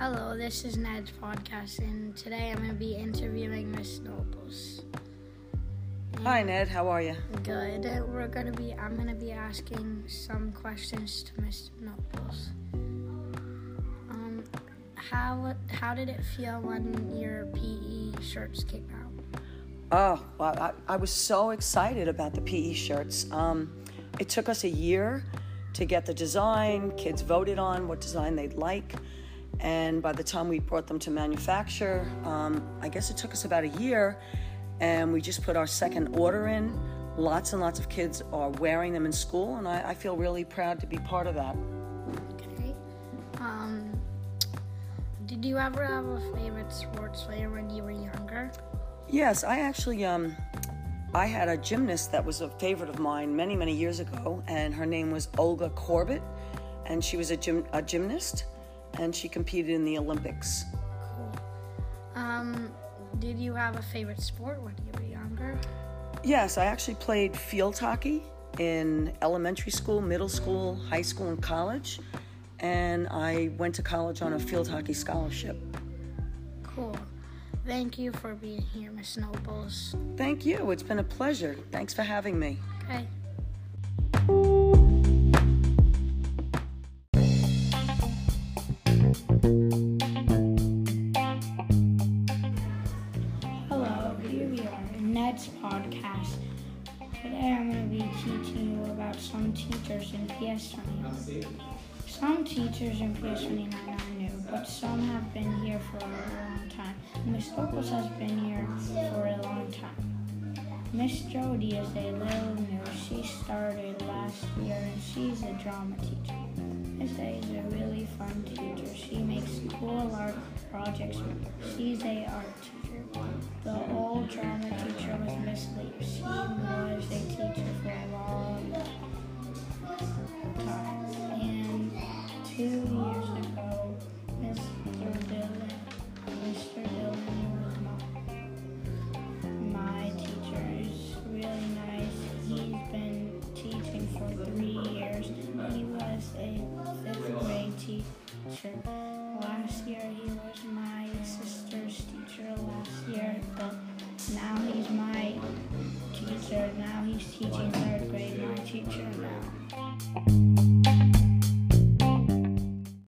this is Ned's podcast, and today I'm going to be interviewing Miss Nobles. Hi, Ned. How are you? Good. We're going to be. I'm going to be asking some questions to Miss Nobles. Um, how how did it feel when your PE shirts came out? Oh, well, I, I was so excited about the PE shirts. Um, it took us a year to get the design. Kids voted on what design they'd like. And by the time we brought them to manufacture, um, I guess it took us about a year. And we just put our second order in. Lots and lots of kids are wearing them in school, and I, I feel really proud to be part of that. Okay. Um, did you ever have a favorite sports player when you were younger? Yes, I actually um, I had a gymnast that was a favorite of mine many many years ago, and her name was Olga Korbut, and she was a gym a gymnast, and she competed in the Olympics. Cool. Um, did you have a favorite sport when you were younger? Yes, I actually played field hockey in elementary school, middle school, high school, and college, and I went to college on a field hockey scholarship. Cool. Thank you for being here, Miss Nobles. Thank you. It's been a pleasure. Thanks for having me. Okay. Hello, here we are in Ned's podcast. Today I'm going to be teaching you about some teachers in PS29. Some teachers in PS29 are new, but some have been here for a long time. Miss Locals has been here for a long time. Miss Jody is a little new. She started last year and she's a drama teacher. Miss A is a really fun teacher. She makes cool art projects. She's a art teacher. The old drama teacher future.